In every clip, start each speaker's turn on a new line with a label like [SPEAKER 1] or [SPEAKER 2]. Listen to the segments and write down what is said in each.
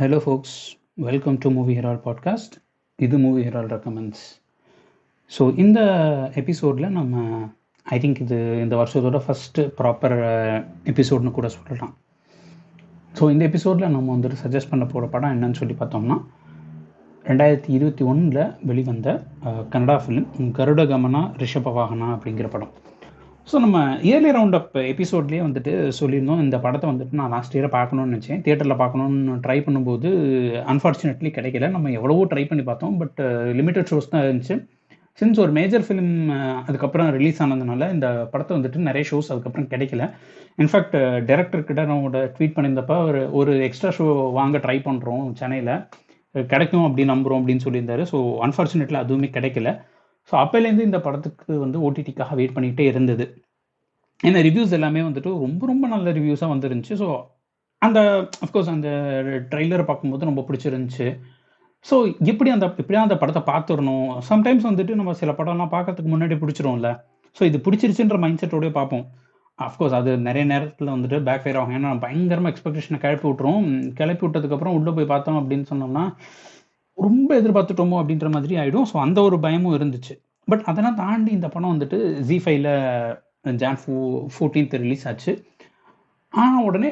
[SPEAKER 1] Hello folks welcome to Movie Herald podcast இது movie ஹெரால் recommends so இந்த எபிசோடில் நம்ம ஐ திங்க் இது இந்த வருஷத்தோட ஃபஸ்ட்டு ப்ராப்பர் எபிசோட்னு கூட சொல்லலாம். ஸோ இந்த எபிசோடில் நம்ம வந்துட்டு சஜஸ்ட் பண்ண போகிற படம் என்னன்னு சொல்லி பார்த்தோம்னா ரெண்டாயிரத்தி இருபத்தி ஒன்றில் வெளிவந்த uh, கன்னடா ஃபிலிம் கருட கமனா ரிஷப வாகனா அப்படிங்கிற படம். ஸோ நம்ம இயர்லி ரவுண்ட் அப் எபிசோட்லேயே வந்துட்டு சொல்லியிருந்தோம். இந்த படத்தை வந்துட்டு நான் லாஸ்ட் இயரை பார்க்கணும்னு நினச்சேன். தியேட்டரில் பார்க்கணுன்னு ட்ரை பண்ணும்போது அன்ஃபார்ச்சுனேட்லி கிடைக்கல. நம்ம எவ்வளவோ ட்ரை பண்ணி பார்த்தோம். பட் லிமிட்டட் ஷோஸ் தான் இருந்துச்சு. சின்ஸ் ஒரு மேஜர் ஃபிலிம் uh, அதுக்கப்புறம் ரிலீஸ் ஆனதுனால இந்த படத்தை வந்துட்டு நிறைய ஷோஸ் அதுக்கப்புறம் கிடைக்கல. இன்ஃபேக்ட் டேரக்டர் uh, கிட்ட நம்ம ட்வீட் பண்ணியிருந்தப்ப ஒரு ஒரு எக்ஸ்ட்ரா ஷோ வாங்க ட்ரை பண்ணுறோம் சென்னையில். கிடைக்கும் அப்படி நம்புகிறோம் அப்படின்னு சொல்லியிருந்தாரு. ஸோ அன்ஃபார்ச்சுனேட்லி அதுவுமே கிடைக்கல. ஸோ அப்போலேருந்து இந்த படத்துக்கு வந்து ஓடிடிக்காக வெயிட் பண்ணிக்கிட்டே இருந்தது. ஏன்னா ரிவ்யூஸ் எல்லாமே வந்துட்டு ரொம்ப ரொம்ப நல்ல ரிவ்யூஸாக வந்துருந்துச்சு. ஸோ அந்த அஃப்கோர்ஸ் அந்த ட்ரெய்லரை பார்க்கும்போது ரொம்ப பிடிச்சிருந்துச்சு. ஸோ எப்படி அந்த இப்படியா அந்த படத்தை பார்த்துடணும். சம்டைம்ஸ் வந்துட்டு நம்ம சில படம்லாம் பார்க்கறதுக்கு முன்னாடி பிடிச்சிரும்ல ஸோ இது பிடிச்சிருச்சுன்ற மைண்ட் செட்டோடய பார்ப்போம் அஃப்கோர்ஸ் அது நிறைய நேரத்தில் வந்துட்டு பேக் ஃபயர் ஆகும். ஏன்னா பயங்கரமாக எக்ஸ்பெக்டேஷனை கிளப்பி விட்டுரும். கிளப்பி விட்டதுக்கப்புறம் உள்ளே போய் பார்த்தோம் அப்படின்னு சொன்னோம்னா ரொம்ப எதிர்பார்த்துட்டோமோ அப்படின்ற மாதிரி ஆகிடும் ஸோ அந்த ஒரு பயமும் இருந்துச்சு. பட் அதெல்லாம் தாண்டி இந்த படம் வந்துட்டு ஜி ஃபைவ்ல ஜான் ஃபோ ஃபோர்டீன்த் ரிலீஸ் ஆச்சு. ஆனால் உடனே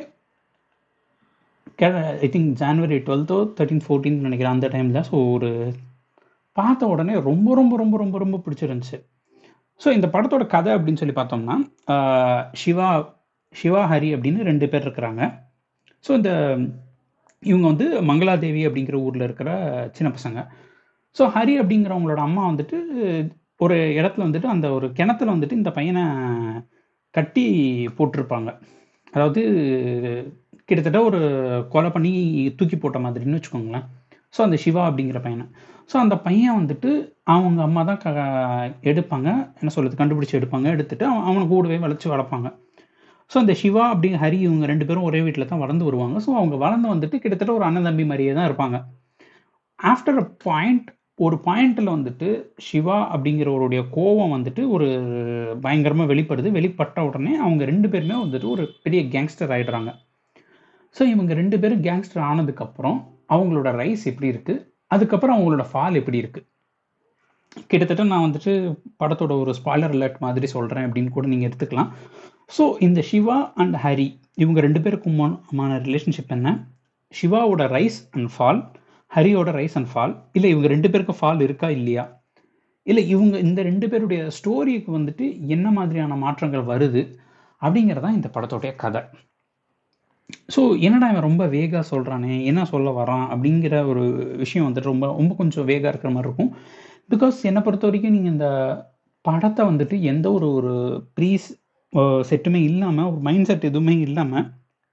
[SPEAKER 1] ஐ திங்க் ஜான்வரி டுவெல்த்தோ தேர்ட்டீன் ஃபோர்டீன் நினைக்கிறேன் அந்த டைமில் ஸோ ஒரு பார்த்த உடனே ரொம்ப ரொம்ப ரொம்ப ரொம்ப ரொம்ப பிடிச்சிருந்துச்சு. ஸோ இந்த படத்தோட கதை அப்படின்னு சொல்லி பார்த்தோம்னா சிவா சிவா ஹரி அப்படின்னு ரெண்டு பேர் இருக்கிறாங்க. ஸோ இந்த இவங்க வந்து மங்களாதேவி அப்படிங்கிற ஊரில் இருக்கிற சின்ன பசங்க. ஸோ ஹரி அப்படிங்கிறவங்களோட அம்மா வந்துட்டு ஒரு இடத்துல வந்துட்டு அந்த ஒரு கிணத்துல வந்துட்டு இந்த பையனை கட்டி போட்டிருப்பாங்க. அதாவது கிட்டத்தட்ட ஒரு கொலை பண்ணி தூக்கி போட்ட மாதிரின்னு வச்சுக்கோங்களேன். ஸோ அந்த சிவா அப்படிங்கிற பையனை. ஸோ அந்த பையன் வந்துட்டு அவங்க அம்மா தான் க எடுப்பாங்க. என்ன சொல்கிறது கண்டுபிடிச்சி எடுப்பாங்க. எடுத்துட்டு அவன் அவனை கூடவே வளைச்சி வளர்ப்பாங்க. ஸோ அந்த சிவா அப்படிங்க ஹரி இவங்க ரெண்டு பேரும் ஒரே வீட்டில் தான் வளர்ந்து வருவாங்க. ஸோ அவங்க வளர்ந்து வந்துட்டு கிட்டத்தட்ட ஒரு அண்ணன் தம்பி மாதிரியே தான் இருப்பாங்க. ஆஃப்டர் அ பாயிண்ட் ஒரு பாயிண்ட்டில் வந்துட்டு சிவா அப்படிங்கிறவருடைய கோவம் வந்துட்டு ஒரு பயங்கரமாக வெளிப்படுது. வெளிப்பட்ட உடனே அவங்க ரெண்டு பேருமே வந்துட்டு ஒரு பெரிய கேங்ஸ்டர் ஆயிடுறாங்க. ஸோ இவங்க ரெண்டு பேரும் கேங்ஸ்டர் ஆனதுக்கப்புறம் அவங்களோட ரைஸ் எப்படி இருக்குது அதுக்கப்புறம் அவங்களோட ஃபால் எப்படி இருக்குது கிட்டத்தட்ட நான் வந்துட்டு படத்தோட ஒரு ஸ்பாய்லர் அலர்ட் மாதிரி சொல்கிறேன் அப்படின்னு கூட நீங்கள் எடுத்துக்கலாம். ஸோ இந்த சிவா அண்ட் ஹரி இவங்க ரெண்டு பேருக்குமான ரிலேஷன்ஷிப் என்ன? சிவாவோட ரைஸ் அண்ட் ஃபால் ஹரியோட ரைஸ் அண்ட் ஃபால் இல்லை இவங்க ரெண்டு பேருக்கும் ஃபால் இருக்கா இல்லையா? இல்லை இவங்க இந்த ரெண்டு பேருடைய ஸ்டோரிக்கு வந்துட்டு என்ன மாதிரியான மாற்றங்கள் வருது அப்படிங்கிறதான் இந்த படத்தோடைய கதை. ஸோ என்னடா இவன் ரொம்ப வேகாக சொல்கிறானே என்ன சொல்ல வரான் அப்படிங்கிற ஒரு விஷயம் வந்துட்டு ரொம்ப ரொம்ப கொஞ்சம் வேகாக இருக்கிற மாதிரி இருக்கும். பிகாஸ் என்னை பொறுத்த வரைக்கும் நீங்கள் இந்த படத்தை வந்துட்டு எந்த ஒரு ஒரு ப்ரீஸ் செட்டுமே இல்லாமல் ஒரு மைண்ட் செட் எதுவுமே இல்லாமல்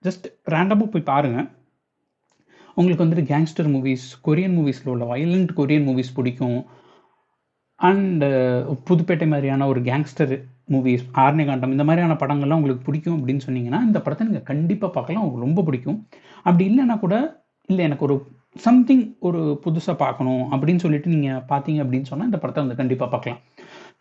[SPEAKER 1] ஜஸ்ட் ரேண்டமாக போய் பாருங்கள் உங்களுக்கு வந்துட்டு கேங்ஸ்டர் மூவிஸ் கொரியன் மூவிஸில் உள்ள வயலண்ட் கொரியன் மூவிஸ் பிடிக்கும். அண்டு புதுப்பேட்டை மாதிரியான ஒரு கேங்ஸ்டர் மூவிஸ் ஆர்னிகாண்டம் இந்த மாதிரியான படங்கள்லாம் உங்களுக்கு பிடிக்கும் அப்படின்னு சொன்னீங்கன்னா இந்த படத்தை நீங்கள் கண்டிப்பாக பார்க்கலாம். உங்களுக்கு ரொம்ப பிடிக்கும். அப்படி இல்லைன்னா கூட இல்லை எனக்கு ஒரு சம்திங் ஒரு புதுசாக பார்க்கணும் அப்படின்னு சொல்லிட்டு நீங்கள் பார்த்தீங்க அப்படின்னு சொன்னால் இந்த படத்தை வந்து கண்டிப்பாக பார்க்கலாம்.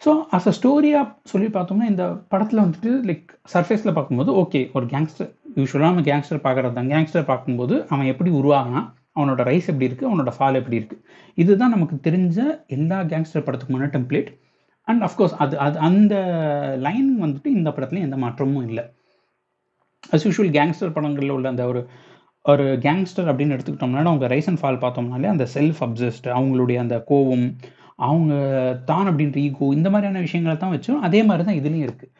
[SPEAKER 1] ஸோ அஸ் அ ஸ்டோரியாக சொல்லி பார்த்தோம்னா இந்த படத்தில் வந்துட்டு லைக் சர்ஃபேஸில் பார்க்கும்போது ஓகே ஒரு கேங்ஸ்டர் யூஸ்வலாக நம்ம கேங்ஸ்டர் பார்க்குறது தான். கேங்ஸ்டர் பார்க்கும்போது அவன் எப்படி உருவாகினான் அவனோட ரைஸ் எப்படி இருக்குது அவனோட ஃபால் எப்படி இருக்குது இதுதான் நமக்கு தெரிஞ்ச எல்லா கேங்ஸ்டர் படத்துக்குமான டெம்ப்ளேட் அண்ட் அஃப்கோர்ஸ் அது அது அந்த லைன் வந்துட்டு இந்த படத்துலையும் எந்த மாற்றமும் இல்லை. அஸ் யூஷுவல் கேங்ஸ்டர் படங்களில் உள்ள அந்த ஒரு ஒரு கேங்ஸ்டர் அப்படின்னு எடுத்துக்கிட்டோம்னா அவங்க ரைஸ் அண்ட் ஃபால் பார்த்தோம்னாலே அந்த செல்ஃப் அப்சஸ்ட் அவங்களுடைய அந்த கோவம் அவங்க தான் அப்படின்ற ஈகோ இந்த மாதிரியான விஷயங்களை தான் வச்சோம் அதே மாதிரி தான் இதுலேயும் இருக்குது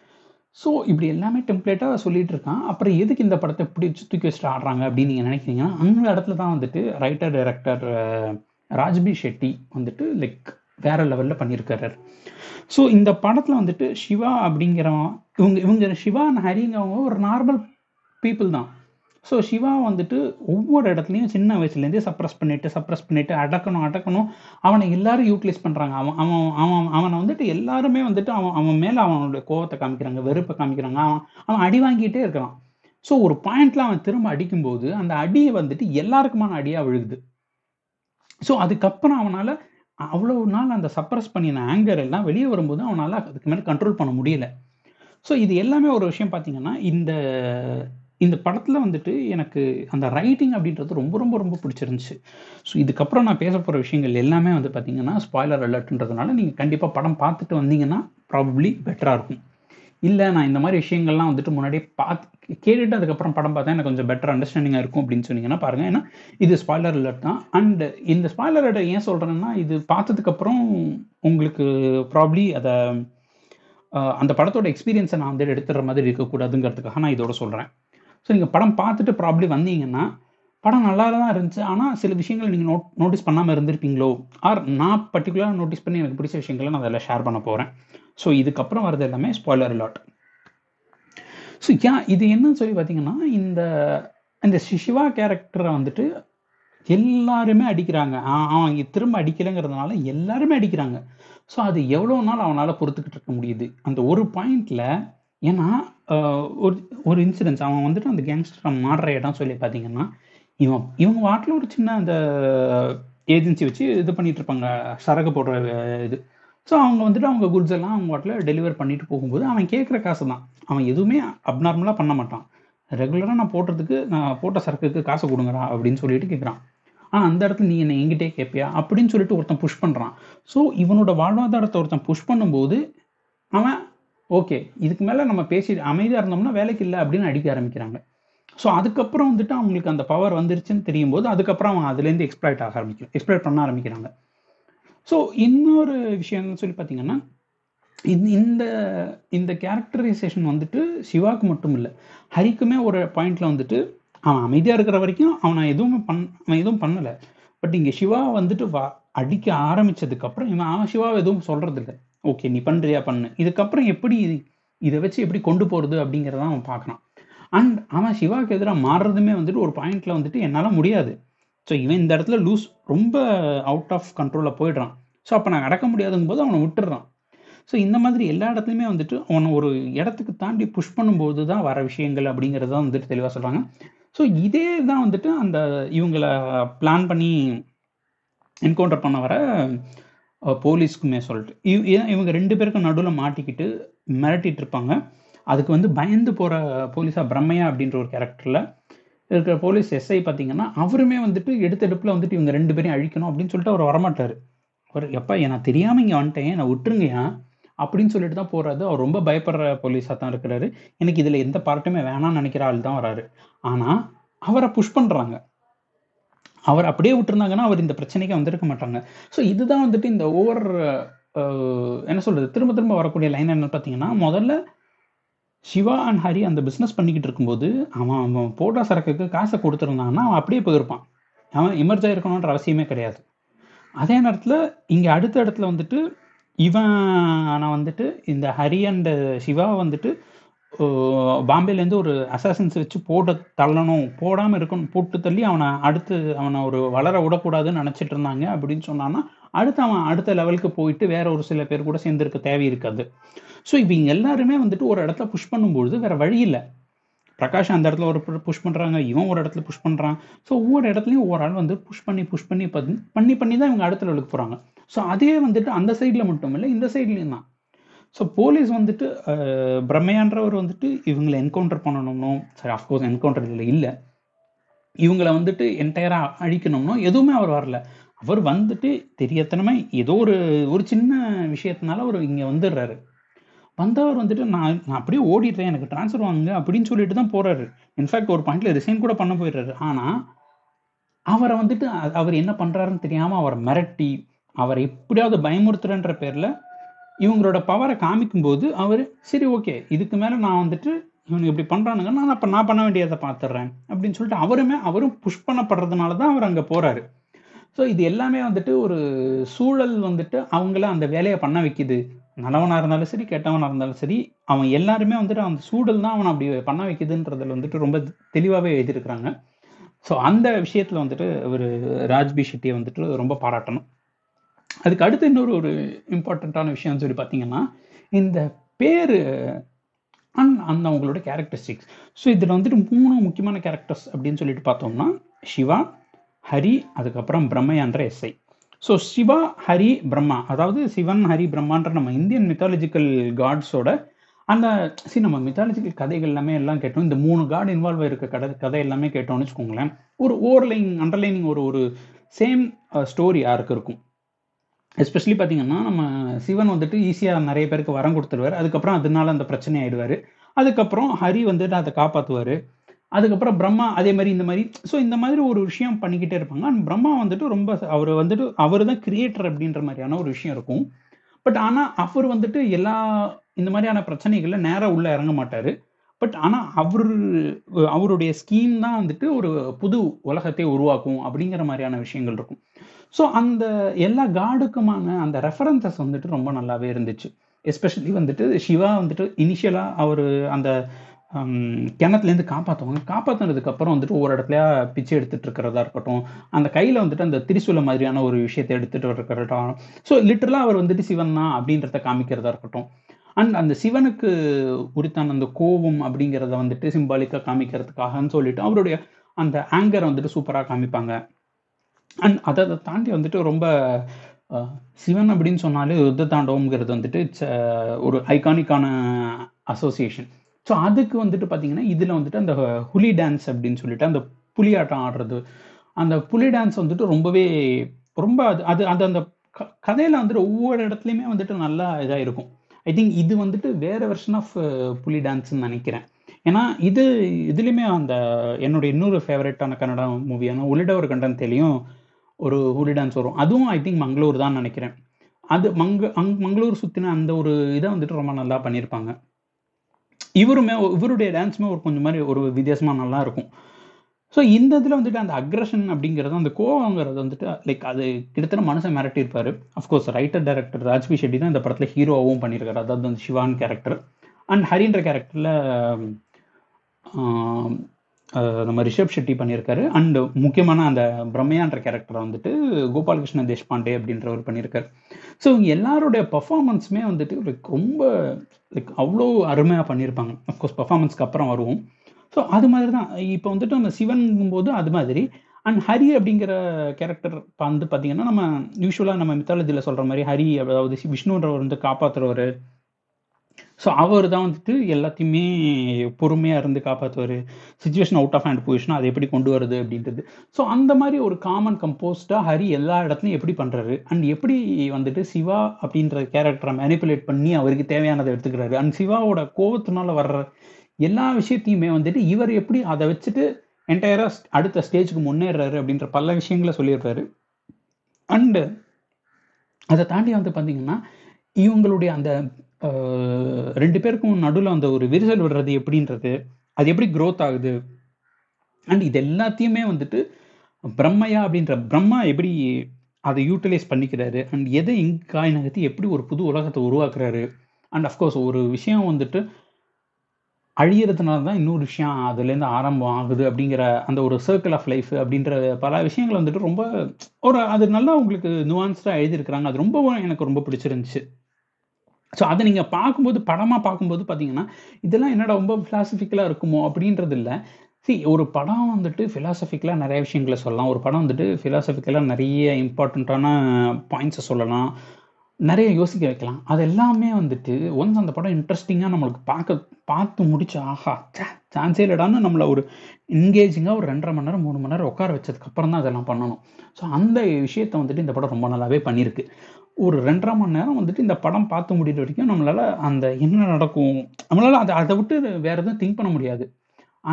[SPEAKER 1] ஸோ இப்படி எல்லாமே டெம்ப்ளேட்டாக சொல்லிட்டு இருக்கான் அப்புறம் எதுக்கு இந்த படத்தை இப்படி தூக்கி வச்சுட்டு ஆடுறாங்க அப்படின்னு நீங்கள் நினைக்கிறீங்கன்னா அந்த இடத்துல தான் வந்துட்டு ரைட்டர் டைரக்டர் ராஜ்பி ஷெட்டி வந்துட்டு லைக் வேற லெவலில் பண்ணியிருக்காரு. ஸோ இந்த படத்தில் வந்துட்டு சிவா அப்படிங்கிறவன் இவங்க இவங்க சிவா and ஹரிங்கிறவங்க ஒரு நார்மல் பீப்புள் தான். ஸோ சிவா வந்துட்டு ஒவ்வொரு இடத்துலையும் சின்ன வயசுலேருந்தே சப்ரஸ் பண்ணிவிட்டு சப்ரஸ் பண்ணிவிட்டு அடக்கணும் அடக்கணும். அவனை எல்லாரும் யூட்டிலைஸ் பண்ணுறாங்க அவன் அவன் அவன் அவனை வந்துட்டு எல்லாருமே வந்துட்டு அவன் அவன் மேலே அவனோட கோவத்தை காமிக்கிறாங்க வெறுப்பை காமிக்கிறாங்க. அவன் அவன் அடி வாங்கிட்டே இருக்கிறான் ஸோ ஒரு பாயிண்டில் அவன் திரும்ப அடிக்கும்போது அந்த அடியை வந்துட்டு எல்லாருக்குமான அடியாக விழுகுது. ஸோ அதுக்கப்புறம் அவனால் அவ்வளோ நாள் அந்த சப்ரஸ் பண்ணின ஆங்கர் எல்லாம் வெளியே வரும்போது அவனால் அதுக்கு மேலே கண்ட்ரோல் பண்ண முடியல. ஸோ இது எல்லாமே ஒரு விஷயம் பார்த்தீங்கன்னா இந்த இந்த படத்தில் வந்துட்டு எனக்கு அந்த ரைட்டிங் அப்படின்றது ரொம்ப ரொம்ப ரொம்ப பிடிச்சிருந்துச்சு. ஸோ இதுக்கப்புறம் நான் பேச போகிற விஷயங்கள் எல்லாமே வந்து பார்த்தீங்கன்னா ஸ்பாய்லர் அலர்ட்ன்றதுனால நீங்கள் கண்டிப்பாக படம் பார்த்துட்டு வந்தீங்கன்னா ப்ராபப்ளி பெட்டராக இருக்கும். இல்லை நான் இந்த மாதிரி விஷயங்கள்லாம் வந்துட்டு முன்னாடியே பார்த்து கேட்டுட்டு அதுக்கப்புறம் படம் பார்த்தா எனக்கு கொஞ்சம் பெட்டர் அண்டர்ஸ்டாண்டிங்காக இருக்கும் அப்படின்னு சொன்னீங்கன்னா பாருங்கள் ஏன்னா இது ஸ்பாய்லர் அலர்ட் தான். அண்டு இந்த ஸ்பாய்லர் அலர்ட் ஏன் சொல்கிறேன்னா இது பார்த்ததுக்கப்புறம் உங்களுக்கு ப்ராப்ளி அதை அந்த படத்தோட எக்ஸ்பீரியன்ஸை நான் வந்து எடுத்துடுற மாதிரி இருக்கக்கூடாதுங்கிறதுக்காக நான் இதோட சொல்கிறேன் ஸோ நீங்கள் படம் பார்த்துட்டு ப்ராப்ளி வந்தீங்கன்னா படம் நல்லா தான் இருந்துச்சு. ஆனால் சில விஷயங்கள் நீங்கள் நோட் நோட்டீஸ் பண்ணாமல் இருந்திருப்பீங்களோ? ஆர் நான் பர்டிகுலராக நோட்டீஸ் பண்ணி எனக்கு பிடிச்ச விஷயங்களை நான் அதில் ஷேர் பண்ண போகிறேன் ஸோ இதுக்கப்புறம் வரது எல்லாமே ஸ்பாய்லர் லாட் ஸோ ஏன் இது என்னன்னு சொல்லி பார்த்தீங்கன்னா இந்த இந்த சிஷிவா கேரக்டரை வந்துட்டு எல்லாருமே அடிக்கிறாங்க. ஆ- அவன் திரும்ப அடிக்கலைங்கிறதுனால எல்லாருமே அடிக்கிறாங்க. ஸோ அது எவ்வளோ நாள் அவனால் பொறுத்துக்கிட்டு இருக்க முடியுது? அந்த ஒரு பாயிண்டில் ஏன்னா ஒரு ஒரு இன்சிடென்ஸ் அவன் வந்துட்டு அந்த கேங்ஸ்டர் மாடுற இடம் சொல்லி பார்த்தீங்கன்னா இவன் இவங்க வாட்டில் ஒரு சின்ன அந்த ஏஜென்சி வச்சு இது பண்ணிட்டு இருப்பாங்க. சரக்கு போடுற இது. ஸோ அவங்க வந்துட்டு அவங்க குட்ஸ் எல்லாம் அவங்க வாட்டில் டெலிவர் பண்ணிட்டு போகும்போது அவன் கேட்குற காசு தான் அவன் எதுவுமே அப்நார்மலாக பண்ண மாட்டான். ரெகுலராக நான் போடுறதுக்கு நான் போட்ட சரக்குக்கு காசை கொடுங்கடா அப்படின்னு சொல்லிட்டு கேட்குறான் ஆனால் அந்த இடத்துல நீ என்னை எங்கிட்டே கேட்பியா அப்படின்னு சொல்லிட்டு ஒருத்தன் புஷ் பண்ணுறான் ஸோ இவனோட வாழ்வாதாரத்தை ஒருத்தன் புஷ் பண்ணும்போது அவன் ஓகே இதுக்கு மேலே நம்ம பேசி அமைதியாக இருந்தோம்னா வேலைக்கு இல்லை அப்படின்னு அடிக்க ஆரம்பிக்கிறாங்க. ஸோ அதுக்கப்புறம் வந்துட்டு அவங்களுக்கு அந்த பவர் வந்துருச்சுன்னு தெரியும் போது அதுக்கப்புறம் அவன் அதுலேருந்து எக்ஸ்ப்ளாய்ட் ஆக ஆரம்பிக்கும் எக்ஸ்ப்ளாய்ட் பண்ண ஆரம்பிக்கிறாங்க. ஸோ இன்னொரு விஷயம் சொல்லி பார்த்தீங்கன்னா இந்த இந்த இந்த கேரக்டரைசேஷன் வந்துட்டு சிவாக்கு மட்டும் இல்லை ஹரிக்குமே ஒரு பாயிண்டில் வந்துட்டு அவன் அமைதியாக இருக்கிற வரைக்கும் அவனை எதுவுமே பண் அவன் எதுவும் பண்ணலை. பட் இங்கே சிவா வந்துட்டு வா அடிக்க ஆரம்பிச்சதுக்கப்புறம் இவன் அவன் சிவாவை எதுவும் சொல்றது இல்லை ஓகே நீ பண்ணுறியா பண்ணு. இதுக்கப்புறம் எப்படி இது இதை வச்சு எப்படி கொண்டு போகிறது அப்படிங்கிறத அவன் பார்க்குறான். அண்ட் அவன் சிவாவுக்கு எதிராக மாறுறதுமே வந்துட்டு ஒரு பாயிண்டில் வந்துட்டு என்னால் முடியாது. ஸோ இவன் இந்த இடத்துல லூஸ் ரொம்ப அவுட் ஆஃப் கண்ட்ரோலில் போயிடுறான். ஸோ அப்போ நான் அடக்க முடியாதுங்கும் போது அவனை விட்டுடுறான். ஸோ இந்த மாதிரி எல்லா இடத்துலையுமே வந்துட்டு அவனை ஒரு இடத்துக்கு தாண்டி புஷ் பண்ணும்போது தான் வர விஷயங்கள் அப்படிங்கிறத வந்துட்டு தெளிவாக சொல்கிறாங்க ஸோ இதே தான் வந்துட்டு அந்த இவங்கள பிளான் பண்ணி என்கவுண்டர் பண்ண வர போலீஸ்க்குமே சொல்லிட்டு. இவ- ஏன் இவங்க ரெண்டு பேருக்கும் நடுவில் மாட்டிக்கிட்டு மிரட்டிட்டு இருப்பாங்க. அதுக்கு வந்து பயந்து போகிற போலீஸாக பிரம்மையா அப்படின்ற ஒரு கேரக்டரில் இருக்கிற போலீஸ் எஸ்ஐ பார்த்தீங்கன்னா அவருமே வந்துட்டு எடுத்தெடுப்பில் வந்துட்டு இவங்க ரெண்டு பேரையும் அழிக்கணும் அப்படின்னு சொல்லிட்டு அவர் வரமாட்டார். அவர் எப்பா நான் தெரியாமல் இங்கே வந்துட்டேன். என்னை விட்டுருங்கயா அப்படின்னு சொல்லிட்டு தான் போறாரு. அவர் ரொம்ப பயப்படுற போலீஸாக தான் இருக்கிறாரு. எனக்கு இதில் எந்த பார்ட்டுமே வேணாம்னு நினைக்கிற ஆள் தான் வராரு. ஆனால் அவரை புஷ் பண்ணுறாங்க அவர் அப்படியே விட்டுருந்தாங்கன்னா அவர் இந்த பிரச்சனைக்கு வந்திருக்க மாட்டாங்க. ஸோ இதுதான் வந்துட்டு இந்த ஓவர் என்ன சொல்றது திரும்ப திரும்ப வரக்கூடிய லைன் என்ன பார்த்தீங்கன்னா முதல்ல சிவா அண்ட் ஹரி அந்த பிஸ்னஸ் பண்ணிக்கிட்டு இருக்கும்போது அவன் அவன் போட்டா சரக்குக்கு காசை கொடுத்துருந்தாங்கன்னா அவன் அப்படியே போயிருப்பான். அவன் எமர்ஜ் இருக்கணுன்ற அவசியமே கிடையாது. அதே நேரத்தில் இங்கே அடுத்த இடத்துல வந்துட்டு இவன் நான் வந்துட்டு இந்த ஹரி அண்ட் சிவா வந்துட்டு பாம்பேலேருந்து ஒரு அசாசன்ஸ் வச்சு போட்டு தள்ளணும். போடாமல் இருக்கணும். போட்டு தள்ளி அவனை அடுத்து அவனை ஒரு வளர விடக்கூடாதுன்னு நினச்சிட்டு இருந்தாங்க அப்படின்னு சொன்னான்னா அடுத்து அவன் அடுத்த லெவலுக்கு போயிட்டு வேற ஒரு சில பேர் கூட சேர்ந்துருக்க தேவை இருக்காது. ஸோ இவங்க எல்லாருமே வந்துட்டு ஒரு இடத்துல புஷ் பண்ணும்பொழுது வேற வழி இல்லை. பிரகாஷ் அந்த இடத்துல ஒரு புஷ் பண்ணுறாங்க இவன் ஒரு இடத்துல புஷ் பண்ணுறான் ஸோ ஒவ்வொரு இடத்துலையும் ஒரு ஆள் வந்து புஷ் பண்ணி புஷ் பண்ணி பண்ணி- பண்ணி பண்ணி தான் இவங்க அடுத்த லெவலுக்கு போகிறாங்க ஸோ அதே வந்துட்டு அந்த சைடில் மட்டும் இல்லை இந்த சைட்லேயும் தான். ஸோ போலீஸ் வந்துட்டு பிரம்மையான்றவர் வந்துட்டு இவங்களை என்கவுண்டர் பண்ணணும்னோ சரி அஃப்கோர்ஸ் என்கவுண்டர் இல்லை இல்லை. இவங்களை வந்துட்டு என்டையராக அழிக்கணும்னோ எதுவுமே அவர் வரல. அவர் வந்துட்டு தெரியத்தனமே ஏதோ ஒரு ஒரு சின்ன விஷயத்தினால அவர் இங்கே வந்துடுறாரு. வந்தவர் வந்துட்டு நான் நான் அப்படியே ஓடிடுறேன் எனக்கு ட்ரான்ஸ்ஃபர் வாங்குங்க அப்படின்னு சொல்லிட்டு தான் போறாரு. இன்ஃபேக்ட் ஒரு பாயிண்ட்ல ரிசைன் கூட பண்ண போயிடுறாரு. ஆனால் அவரை வந்துட்டு அவர் என்ன பண்றாருன்னு தெரியாம அவரை மிரட்டி அவரை எப்படியாவது பயமுறுத்துறன்ற பேர்ல இவங்களோட பவரை காமிக்கும்போது அவர் சரி ஓகே இதுக்கு மேலே நான் வந்துட்டு இவனுக்கு இப்படி பண்றானுங்க நான் அப்போ நான் பண்ண வேண்டியதை பார்த்துடுறேன் அப்படின்னு சொல்லிட்டு அவருமே அவரும் புஷ் பண்ணப்படுறதுனால தான் அவர் அங்கே போகிறாரு ஸோ இது எல்லாமே வந்துட்டு ஒரு சூழல் வந்துட்டு அவங்கள அந்த வேலையை பண்ண வைக்குது. நல்லவனாக இருந்தாலும் சரி கெட்டவனாக இருந்தாலும் சரி அவன் எல்லாருமே வந்துட்டு அந்த சூழல் தான் அவனை அப்படி பண்ண வைக்குதுன்றதில் வந்துட்டு ரொம்ப தெளிவாகவே எழுதியிருக்கிறாங்க. ஸோ அந்த விஷயத்தில் வந்துட்டு ஒரு ராஜ்பி ஷெட்டியை வந்துட்டு ரொம்ப பாராட்டணும். அதுக்கு அடுத்து இன்னொரு ஒரு இம்பார்ட்டண்ட்டான விஷயம்னு சொல்லி பார்த்தீங்கன்னா இந்த பேர் அண்ட் அந்த அவங்களோட கேரக்டரிஸ்டிக்ஸ் ஸோ இதில் வந்துட்டு மூணு முக்கியமான கேரக்டர்ஸ் அப்படின்னு சொல்லிட்டு பார்த்தோம்னா சிவா ஹரி அதுக்கப்புறம் பிரம்மையான்ற எஸ்ஐ. ஸோ சிவா ஹரி பிரம்மா. அதாவது சிவன் ஹரி பிரம்மான்ற நம்ம இந்தியன் மித்தாலஜிக்கல் காட்ஸோட அந்த சரி நம்ம மித்தாலஜிக்கல் கதைகள் எல்லாமே எல்லாம் கேட்டோம். இந்த மூணு காட் இன்வால்வ் இருக்க கதை கதை எல்லாமே கேட்டோம்னு வச்சுக்கோங்களேன். ஒரு ஓவர்லைனிங் அண்டர்லைனிங் ஒரு ஒரு சேம் ஸ்டோரி யாருக்கு இருக்கும். எஸ்பெஷலி பார்த்தீங்கன்னா நம்ம சிவன் வந்துட்டு ஈஸியாக நிறைய பேருக்கு வரம் கொடுத்துருவார். அதுக்கப்புறம் அதனால அந்த பிரச்சனை ஆயிடுவார். அதுக்கப்புறம் ஹரி வந்துட்டு அதை காப்பாற்றுவார் அதுக்கப்புறம் பிரம்மா அதே மாதிரி இந்த மாதிரி. ஸோ இந்த மாதிரி ஒரு விஷயம் பண்ணிக்கிட்டே இருப்பாங்க. அண்ட் பிரம்மா வந்துட்டு ரொம்ப அவர் வந்துட்டு அவர் தான் கிரியேட்டர் அப்படின்ற மாதிரியான ஒரு விஷயம் இருக்கும். பட் ஆனால் அவர் வந்துட்டு எல்லா இந்த மாதிரியான பிரச்சனைகளில் நேராக உள்ளே இறங்க மாட்டார். பட் ஆனால் அவர் அவருடைய ஸ்கீம் தான் வந்துட்டு ஒரு புது உலகத்தை உருவாக்கும் அப்படிங்கிற மாதிரியான விஷயங்கள் இருக்கும். ஸோ அந்த எல்லா காடுக்குமான அந்த ரெஃபரன்சஸ் வந்துட்டு ரொம்ப நல்லாவே இருந்துச்சு. எஸ்பெஷலி வந்துட்டு சிவா வந்துட்டு இனிஷியலாக அவர் அந்த கிணத்துலேருந்து காப்பாற்றுவாங்க காப்பாற்றுனதுக்கப்புறம் வந்துட்டு ஒரு இடத்துல பிச்சை எடுத்துட்டு இருக்கிறதா இருக்கட்டும் அந்த கையில் வந்துட்டு அந்த திரிசூல மாதிரியான ஒரு விஷயத்தை எடுத்துகிட்டு இருக்கிறட்டும் ஸோ லிட்டரலாக அவர் வந்துட்டு சிவன் தான் அப்படின்றத காமிக்கிறதா இருக்கட்டும். அண்ட் அந்த சிவனுக்கு உரித்தான அந்த கோபம் அப்படிங்கிறத வந்துட்டு சிம்பாலிக்காக காமிக்கிறதுக்காகன்னு சொல்லிட்டு அவருடைய அந்த ஆங்கரை வந்துட்டு சூப்பராக காமிப்பாங்க. அண்ட் அதை தாண்டி வந்துட்டு ரொம்ப சிவன் அப்படின்னு சொன்னாலே யுத்த தாண்டவம்ங்கிறது வந்துட்டு ஒரு ஐகானிக்கான அசோசியேஷன் ஸோ அதுக்கு வந்துட்டு பார்த்தீங்கன்னா இதில் வந்துட்டு அந்த ஹுலி டான்ஸ் அப்படின்னு சொல்லிட்டு அந்த புலியாட்டம் ஆடுறது. அந்த புலி டான்ஸ் வந்துட்டு ரொம்பவே ரொம்ப அது அது அது அந்த க கதையில் வந்துட்டு ஒவ்வொரு இடத்துலையுமே வந்துட்டு நல்லா இதாக இருக்கும் ஐ திங்க் இது வந்துட்டு வேறு வெர்ஷன் ஆஃப் புலி டான்ஸ்ன்னு நினைக்கிறேன். ஏன்னா இது இதுலேயுமே அந்த என்னோட இன்னொரு ஃபேவரட்டான கன்னடா மூவியான உலிடவர் கண்டன் தெரியும் ஒரு ஹுலி டான்ஸ் வரும். அதுவும் ஐ திங்க் மங்களூர் தான் நினைக்கிறேன். அது மங்க அங் மங்களூர் சுற்றின அந்த ஒரு இதை வந்துட்டு ரொம்ப நல்லா பண்ணியிருப்பாங்க. இவருமே இவருடைய டான்ஸுமே ஒரு கொஞ்சம் மாதிரி ஒரு வித்தியாசமாக நல்லா இருக்கும். ஸோ இந்த இதில் வந்துட்டு அந்த அக்ரஷன் அப்படிங்கிறது அந்த கோவங்கிறது வந்துட்டு லைக் அது கிட்டத்தட்ட மனசை மிரட்டியிருப்பார். Of course writer director Raj B Shetty தான் இந்த படத்தில் ஹீரோவும் பண்ணியிருக்காரு. அதாவது அந்த சிவான் கேரக்டர் அண்ட் ஹரின்ற கேரக்டரில் நம்ம ரிஷப் ஷெட்டி பண்ணியிருக்காரு. அண்டு முக்கியமான அந்த பிரம்மையான்ற கேரக்டரை வந்துட்டு கோபாலகிருஷ்ண தேஷ்பாண்டே அப்படின்றவர் பண்ணியிருக்காரு. ஸோ இவங்க எல்லாருடைய பர்ஃபார்மன்ஸுமே வந்துட்டு லைக் ரொம்ப லைக் அவ்வளோ அருமையாக பண்ணியிருப்பாங்க. அஃப்கோர்ஸ் பர்ஃபார்மன்ஸ்க்கு அப்புறம் வருவோம். ஸோ அது மாதிரி தான் இப்போ வந்துட்டு நம்ம சிவன் போது அது மாதிரி. அண்ட் ஹரி அப்படிங்கிற கேரக்டர் வந்து பார்த்தீங்கன்னா நம்ம யூஸ்வலாக நம்ம மித்தாலஜியில் சொல்கிற மாதிரி ஹரி அதாவது விஷ்ணுன்றவர் வந்து காப்பாற்றுறவர் ஸோ அவர் தான் வந்துட்டு எல்லாத்தையுமே பொறுமையாக இருந்து காப்பாற்றுவார் situation out of hand position அதை எப்படி கொண்டு வருது அப்படின்றது. ஸோ அந்த மாதிரி ஒரு காமன் கம்போஸ்டாக ஹரி எல்லா இடத்துலையும் எப்படி பண்ணுறாரு அண்ட் எப்படி வந்துட்டு சிவா அப்படின்ற கேரக்டரை மேனிப்புலேட் பண்ணி அவருக்கு தேவையானதை எடுத்துக்கிறாரு? அண்ட் சிவாவோட கோபத்தினால வர்ற எல்லா விஷயத்தையுமே வந்துட்டு இவர் எப்படி அதை வச்சுட்டு என்டையராக அடுத்த ஸ்டேஜுக்கு முன்னேறாரு அப்படின்ற பல விஷயங்களை சொல்லியிருப்பாரு. அண்டு அதை தாண்டி வந்து பார்த்தீங்கன்னா இவங்களுடைய அந்த ரெண்டு பேருக்கும் நடுவில் அந்த ஒரு விரிசல் விடுறது எப்படின்றது அது எப்படி க்ரோத் ஆகுது? அண்ட் இது எல்லாத்தையுமே வந்துட்டு பிரம்மையா அப்படின்ற பிரம்மா எப்படி அதை யூட்டிலைஸ் பண்ணிக்கிறாரு? அண்ட் எதை எங்க காய் நகர்த்தி எப்படி ஒரு புது உலகத்தை உருவாக்குறாரு? அண்ட் அஃப்கோர்ஸ் ஒரு விஷயம் வந்துட்டு அழியறதுனால தான் இன்னொரு விஷயம் அதுலேருந்து ஆரம்பம் ஆகுது அப்படிங்கிற அந்த ஒரு சர்க்கிள் ஆஃப் லைஃப் அப்படின்ற பல விஷயங்கள் வந்துட்டு ரொம்ப ஒரு அது நல்லா உங்களுக்கு நுவான்ஸ்டாக எழுதியிருக்கிறாங்க. அது ரொம்ப எனக்கு ரொம்ப பிடிச்சிருந்துச்சு. ஸோ அதை நீங்கள் பார்க்கும்போது படமாக பார்க்கும்போது பார்த்தீங்கன்னா இதெல்லாம் என்னடா ரொம்ப ஃபிலாசபிக்கலாக இருக்குமோ அப்படின்றது இல்லை சி ஒரு படம் வந்துட்டு ஃபிலாசபிக்கலாக நிறைய விஷயங்களை சொல்லலாம். ஒரு படம் வந்துட்டு ஃபிலாசபிக்கலாக நிறைய இம்பார்ட்டண்ட்டான பாயிண்ட்ஸை சொல்லலாம். நிறைய யோசிக்க வைக்கலாம். அது எல்லாமே வந்துட்டு ஒன்ஸ் அந்த படம் இன்ட்ரெஸ்டிங்காக நம்மளுக்கு பார்க்க பார்த்து முடிச்சு ஆஹா சான்ஸே இல்லடான்னு நம்மளை ஒரு என்கேஜிங்காக ஒரு ரெண்டரை மணி நேரம் மூணு மணி நேரம் உட்கார வச்சதுக்கப்புறம் தான் அதெல்லாம் பண்ணணும். ஸோ அந்த விஷயத்தை வந்துட்டு இந்த படம் ரொம்ப நல்லாவே பண்ணியிருக்கு. ஒரு ரெண்டரை மணி நேரம் வந்துட்டு இந்த படம் பார்த்து முடிகிற வரைக்கும் நம்மளால் அந்த என்ன நடக்கும் நம்மளால் அதை அதை விட்டு வேறு எதுவும் திங்க் பண்ண முடியாது.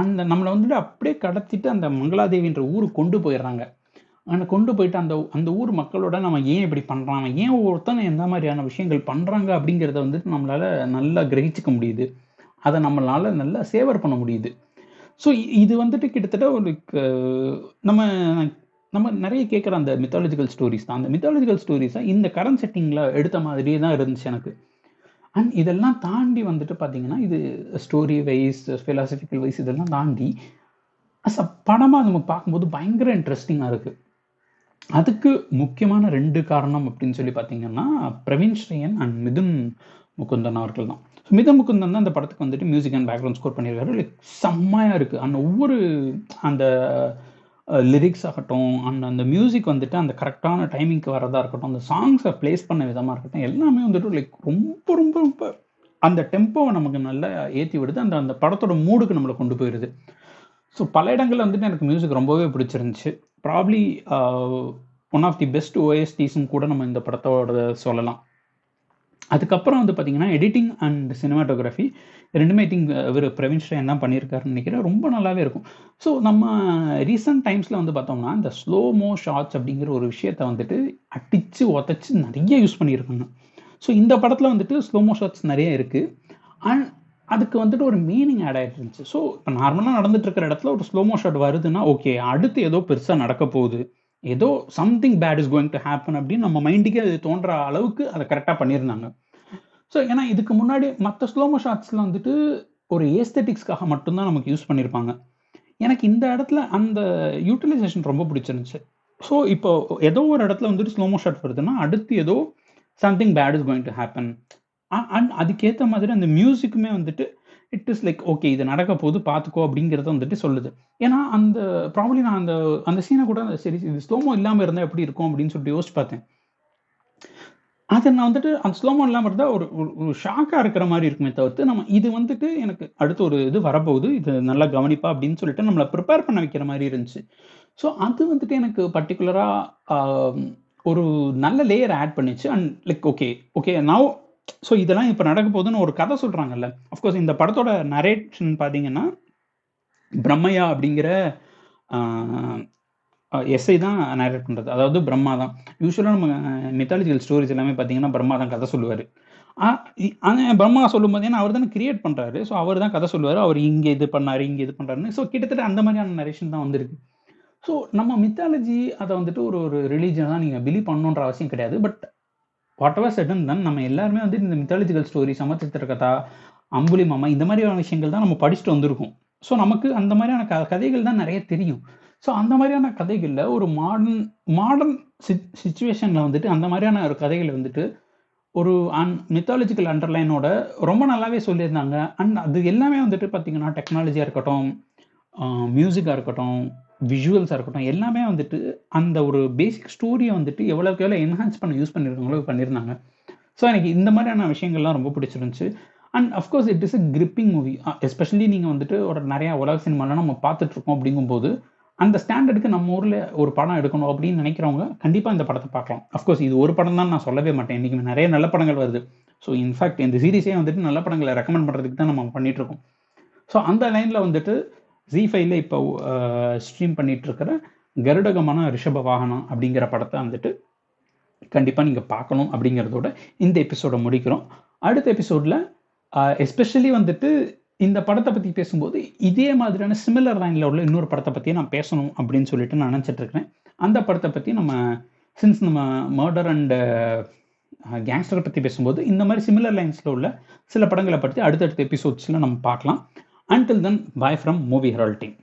[SPEAKER 1] அந்த நம்மளை வந்துட்டு அப்படியே கடத்திட்டு அந்த மங்களாதேவின்ற ஊருக்கு கொண்டு போயிடுறாங்க. ஆனால் கொண்டு போயிட்டு அந்த அந்த ஊர் மக்களோட நம்ம ஏன் இப்படி பண்ணுறாங்க ஏன் ஒருத்தன் எந்த மாதிரியான விஷயங்கள் பண்ணுறாங்க அப்படிங்கிறத வந்துட்டு நம்மளால் நல்லா கிரகிச்சிக்க முடியுது. அதை நம்மளால் நல்லா சேவர் பண்ண முடியுது. ஸோ இது வந்துட்டு கிட்டத்தட்ட ஒரு நம்ம நம்ம நிறைய கேட்குற அந்த மித்தாலஜிக்கல் ஸ்டோரிஸ் தான். அந்த மித்தாலஜிக்கல் ஸ்டோரிஸை இந்த கரண்ட் செட்டிங்கில் எடுத்த மாதிரியே தான் இருந்துச்சு எனக்கு. அண்ட் இதெல்லாம் தாண்டி வந்துட்டு பார்த்தீங்கன்னா இது ஸ்டோரி வைஸ் ஃபிலாசபிக்கல் வைஸ் இதெல்லாம் தாண்டி அஸ் அ படமாக நம்ம பார்க்கும்போது பயங்கர இன்ட்ரெஸ்டிங்காக இருக்குது அதுக்கு முக்கியமான ரெண்டு காரணம் அப்படின்னு சொல்லி பார்த்தீங்கன்னா பிரவீன் ஸ்ரீயன் அண்ட் மிதுன் முகுந்தன் அவர்கள் தான். ஸோ முகுந்தன் தான் அந்த படத்துக்கு வந்துட்டு மியூசிக் அண்ட் பேக்ரவுண்ட் ஸ்கோர் பண்ணியிருக்காரு. லைக் செம்மையாக இருக்குது அந்த ஒவ்வொரு அந்த லிரிக்ஸ் ஆகட்டும் அண்ட் அந்த மியூசிக் வந்துட்டு அந்த கரெக்டான டைமிங்க்கு வரதா இருக்கட்டும் அந்த சாங்ஸை ப்ளேஸ் பண்ண விதமாக இருக்கட்டும் எல்லாமே வந்துட்டு லைக் ரொம்ப ரொம்ப ரொம்ப அந்த டெம்போவை நமக்கு நல்லா ஏற்றி விடுது. அந்த அந்த படத்தோட மூடுக்கு நம்மளை கொண்டு போயிடுது ஸோ பல இடங்களில் வந்துட்டு எனக்கு மியூசிக் ரொம்பவே பிடிச்சிருந்துச்சு. Probably one of the best ஓஎஸ்டிஸும் கூட நம்ம இந்த படத்தோட சொல்லலாம். அதுக்கப்புறம் வந்து பார்த்தீங்கன்னா எடிட்டிங் அண்ட் சினிமாட்டோகிராஃபி ரெண்டுமே திங்க் இவர் பிரவீன் ஸ்ரேன் தான் பண்ணியிருக்காருன்னு நினைக்கிறேன். ரொம்ப நல்லாவே இருக்கும். ஸோ நம்ம ரீசெண்ட் டைம்ஸில் வந்து பார்த்தோம்னா இந்த ஸ்லோ மோ ஷார்ட்ஸ் அப்படிங்கிற ஒரு விஷயத்தை வந்துட்டு அடித்து உதச்சி நிறைய யூஸ் பண்ணியிருக்காங்க. ஸோ இந்த படத்தில் வந்துட்டு ஸ்லோமோ ஷார்ட்ஸ் நிறைய இருக்குது அண்ட் அதுக்கு வந்துட்டு ஒரு மீனிங் ஆட் ஆகிட்டு இருந்துச்சு. ஸோ இப்போ நார்மலாக நடந்துட்டு இருக்கிற இடத்துல ஒரு ஸ்லோமோ ஷாட் வருதுன்னா ஓகே அடுத்து ஏதோ பெருசாக நடக்க போகுது. ஏதோ something bad is going to happen அப்படின்னு நம்ம மைண்டுக்கே அது தோன்ற அளவுக்கு அதை கரெக்டாக பண்ணியிருந்தாங்க. ஸோ ஏன்னா இதுக்கு முன்னாடி மற்ற ஸ்லோமோ ஷாட்ஸில் வந்துட்டு ஒரு ஏஸ்தட்டிக்ஸ்க்காக மட்டும்தான் நமக்கு யூஸ் பண்ணியிருப்பாங்க எனக்கு இந்த இடத்துல அந்த யூட்டிலைசேஷன் ரொம்ப பிடிச்சிருந்துச்சு. ஸோ இப்போ ஏதோ ஒரு இடத்துல வந்துட்டு ஸ்லோமோ ஷாட் வருதுன்னா அடுத்து ஏதோ something bad is going to happen and அதுக்கேற்ற மாதிரி அந்த மியூசிக்குமே வந்துட்டு இட் இஸ் லைக் ஓகே இது நடக்க போது பார்த்துக்கோ அப்படிங்கிறத வந்துட்டு சொல்லுது. ஏன்னா அந்த ப்ராப்ளி நான் அந்த அந்த சீனை கூட சரி இது ஸ்லோமோ இல்லாமல் இருந்தால் எப்படி இருக்கும் அப்படின்னு சொல்லிட்டு யோசிச்சு பார்த்தேன். அதை நான் வந்துட்டு அந்த ஸ்லோமோ இல்லாமல் இருந்தால் ஒரு ஒரு ஷாக்காக இருக்கிற மாதிரி இருக்குமே தவிர்த்து நம்ம இது வந்துட்டு எனக்கு அடுத்து ஒரு இது வரப்போகுது. இது நல்லா கவனிப்பா அப்படின்னு சொல்லிட்டு நம்மளை ப்ரிப்பேர் பண்ண வைக்கிற மாதிரி இருந்துச்சு. ஸோ அது வந்துட்டு எனக்கு பர்டிகுலராக ஒரு நல்ல லேயர் ஆட் பண்ணிச்சு. And like okay okay now so இதெல்லாம் இப்போ நடக்க போகுதுன்னு ஒரு கதை சொல்கிறாங்கல்ல அஃப்கோர்ஸ் இந்த படத்தோட நரேஷன் பார்த்தீங்கன்னா பிரம்மையா அப்படிங்கிற எஸ்ஐ தான் நரேட் பண்ணுறது அதாவது பிரம்மா தான். யூஸ்வலாக நம்ம மித்தாலஜிக்கல் ஸ்டோரிஸ் எல்லாமே பார்த்தீங்கன்னா பிரம்மா தான் கதை சொல்லுவார். பிரம்மா சொல்லும் போது ஏன்னா அவர் தானே கிரியேட் பண்ணுறாரு ஸோ அவர் தான் கதை சொல்லுவார். அவர் இங்கே இது பண்ணார் இங்கே இது பண்ணுறாருன்னு ஸோ கிட்டத்தட்ட அந்த மாதிரியான நரேஷன் தான் வந்திருக்கு. ஸோ நம்ம மித்தாலஜி அதை வந்துட்டு ஒரு ஒரு ரிலீஜன் தான் நீங்கள் பிலீவ் பண்ணணுன்ற அவசியம் கிடையாது. பட் வாட் எவர் செட்டன் தான் நம்ம எல்லாருமே வந்து இந்த மித்தாலஜிக்கல் ஸ்டோரி சமச்சித்திர கதா அம்புலி மாமா இந்த மாதிரியான விஷயங்கள் தான் நம்ம படிச்சுட்டு வந்திருக்கோம். ஸோ நமக்கு அந்த மாதிரியான க கதைகள் தான் நிறைய தெரியும். ஸோ அந்த மாதிரியான கதைகளில் ஒரு மாடர்ன் மாடர்ன் சிச் சுச்சுவேஷனில் வந்துட்டு அந்த மாதிரியான ஒரு கதைகள் வந்துட்டு ஒரு அன் மித்தாலஜிக்கல் அண்டர்லைனோட ரொம்ப நல்லாவே சொல்லியிருந்தாங்க. அண்ட் அது எல்லாமே வந்துட்டு பார்த்திங்கன்னா டெக்னாலஜியாக இருக்கட்டும் மியூசிக்காக இருக்கட்டும் விஷுவல்ஸாக இருக்கட்டும் எல்லாமே வந்துட்டு அந்த ஒரு பேசிக் ஸ்டோரியை வந்துட்டு எவ்வளோக்கு எவ்வளோ என்ஹான்ஸ் பண்ண யூஸ் பண்ணியிருக்காங்களோ பண்ணியிருந்தாங்க. ஸோ எனக்கு இந்த மாதிரியான விஷயங்கள்லாம் ரொம்ப பிடிச்சிருந்துச்சு. And of course it is a gripping movie especially நீங்கள் வந்துட்டு ஒரு நிறையா உலக சினிமாலாம் நம்ம பார்த்துட்ருக்கோம் அப்படிங்கும்போது அந்த ஸ்டாண்டர்டுக்கு நம்ம ஊரில் ஒரு படம் எடுக்கணும் அப்படின்னு நினைக்கிறவங்க கண்டிப்பாக இந்த படத்தை பார்க்கலாம். அஃப்கோர்ஸ் இது ஒரு படம் தான் நான் சொல்லவே மாட்டேன். இன்றைக்கி நிறைய நல்ல படங்கள் வருது. ஸோ இன்ஃபேக்ட் இந்த சீரீஸே வந்துட்டு நல்ல படங்களை ரெக்கமெண்ட் பண்ணுறதுக்கு தான் நம்ம பண்ணிகிட்ருக்கோம் ஸோ அந்த லைனில் வந்துட்டு ஜி ஃபைவ்ல இப்போ ஸ்ட்ரீம் பண்ணிகிட்ருக்கிற கருடகமான ரிஷப வாகனம் அப்படிங்கிற படத்தை வந்துட்டு கண்டிப்பாக நீங்கள் பார்க்கணும் அப்படிங்கிறதோட இந்த எபிசோடை முடிக்கிறோம். அடுத்த எபிசோடில் எஸ்பெஷலி வந்துட்டு இந்த படத்தை பற்றி பேசும்போது இதே மாதிரியான சிமிலர் லைனில் உள்ள இன்னொரு படத்தை பற்றி நான் பேசணும் அப்படின்னு சொல்லிட்டு நான் நினச்சிட்டு இருக்கிறேன். அந்த படத்தை பற்றி நம்ம சின்ஸ் நம்ம மர்டர் அண்ட் கேங்ஸ்டரை பற்றி பேசும்போது இந்த மாதிரி சிமிலர் லைன்ஸில் உள்ள சில படங்களை பற்றி அடுத்தடுத்த எபிசோட்ஸில் நம்ம பார்க்கலாம். Until then bye from Movie Herald team